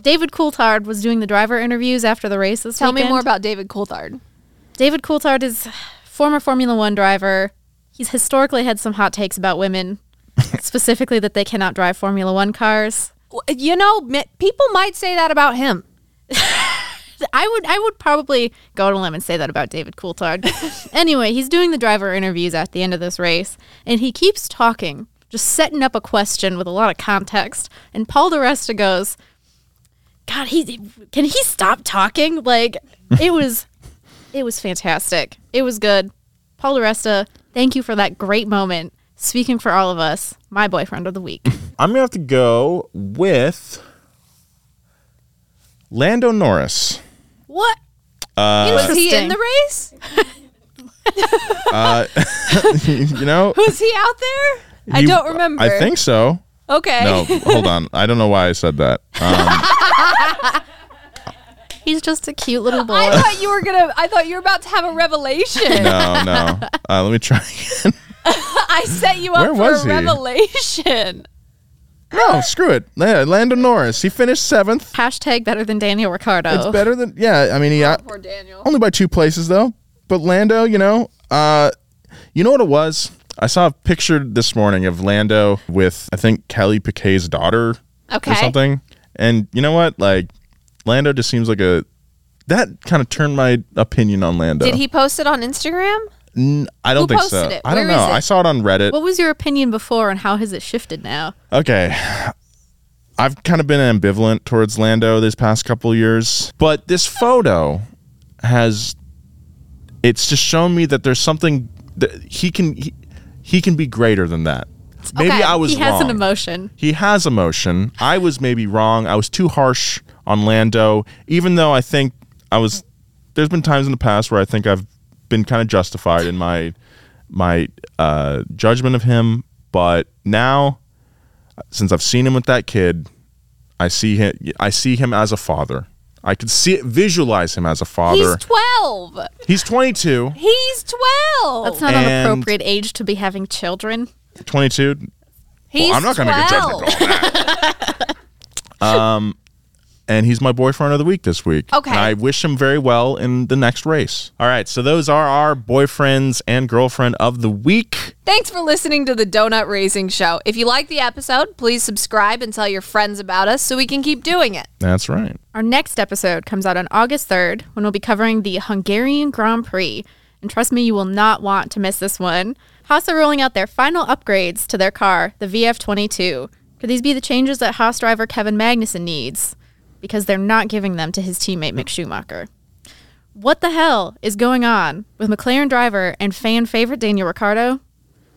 B: David Coulthard was doing the driver interviews after the race this
C: Tell me more about David Coulthard.
B: David Coulthard is former Formula One driver. He's historically had some hot takes about women, specifically that they cannot drive Formula One cars.
C: You know, people might say that about him.
B: I would I would probably go on a limb and say that about David Coulthard. anyway, he's doing the driver interviews at the end of this race, and he keeps talking, just setting up a question with a lot of context. And Paul di Resta goes, "God, he can he stop talking?" Like it was, it was fantastic. It was good. Paul di Resta, thank you for that great moment. Speaking for all of us, my boyfriend of the week.
A: I'm gonna have to go with Lando Norris.
C: What?
A: Uh,
C: Was he in the race?
A: uh, you know,
C: Was he out there? I
A: he-
C: don't remember.
A: I think so.
C: Okay.
A: No, hold on. I don't know why I said that. Um,
B: He's just a cute little boy.
C: I thought you were gonna. I thought you were about to have a revelation.
A: no, no. Uh, let me try again.
C: I set you up
A: Where
C: for
A: was
C: a
A: he?
C: revelation.
A: No, screw it. Yeah, Lando Norris. He finished seventh.
B: Hashtag better than Daniel Ricciardo.
A: It's better than yeah. I mean, he uh,
C: Poor Daniel.
A: only by two places though. But Lando, you know, uh, you know what it was. I saw a picture this morning of Lando with I think Kelly Piquet's daughter
C: Okay.
A: or something. And you know what? Like Lando just seems like a that kind of turned my opinion on Lando.
C: Did he post it on Instagram?
A: N- I don't
C: Who
A: think
C: posted
A: so.
C: it?
A: I don't
C: Where
A: know.
C: is it?
A: I saw it on Reddit.
B: What was your opinion before, and how has it shifted now?
A: Okay. I've kind of been ambivalent towards Lando this past couple years, but this photo has it's just shown me that there's something that he can he, he can be greater than that. Maybe
C: Okay.
A: I was
B: he has
A: wrong.
B: an emotion.
A: He has emotion. I was maybe wrong. I was too harsh on Lando, even though I think I was. There's been times in the past where I think I've been kind of justified in my my uh, judgment of him, but now, since I've seen him with that kid, I see him. I see him as a father. I could see it, visualize him as a father.
C: He's twelve.
A: He's 22.
C: He's twelve.
B: That's not
A: And-
B: an appropriate age to be having children.
A: 22.
C: He's
A: well, I'm not going to make a
C: 12.
A: judgment on that. um, and he's my boyfriend of the week this week.
C: Okay.
A: And I wish him very well in the next race. All right. So those are our boyfriends and girlfriend of the week.
C: Thanks for listening to the Donut Racing Show. If you like the episode, please subscribe and tell your friends about us so we can keep doing it.
A: That's right.
B: Our next episode comes out on August 3rd when we'll be covering the Hungarian Grand Prix. And trust me, you will not want to miss this one. Haas are rolling out their final upgrades to their car, the VF22. Could these be the changes that Haas driver Kevin Magnussen needs? Because they're not giving them to his teammate Mick Schumacher. What the hell is going on with McLaren driver and fan favorite Daniel Ricciardo?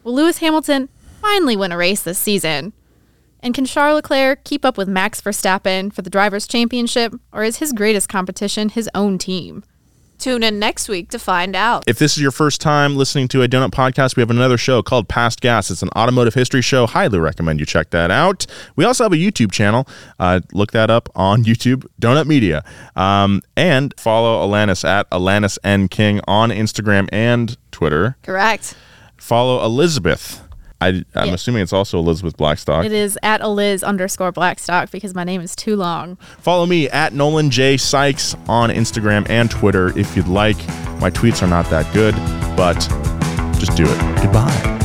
B: Will Lewis Hamilton finally win a race this season? And can Charles Leclerc keep up with Max Verstappen for the Drivers' Championship, or is his greatest competition his own team?
C: Tune in next week to find out.
A: If this is your first time listening to a Donut podcast, we have another show called Past Gas. It's an automotive history show. Highly recommend you check that out. We also have a YouTube channel. Uh, look that up on YouTube, Donut Media. Um, and follow Alanis at Alanis N King on Instagram and Twitter.
C: Correct.
A: Follow Elizabeth. I, I'm
B: Yeah.
A: assuming it's also Elizabeth Blackstock.
B: It is at Eliz underscore Blackstock because my name is too long.
A: Follow me at Nolan J. Sykes on Instagram and Twitter if you'd like. My tweets are not that good, but just do it. Goodbye.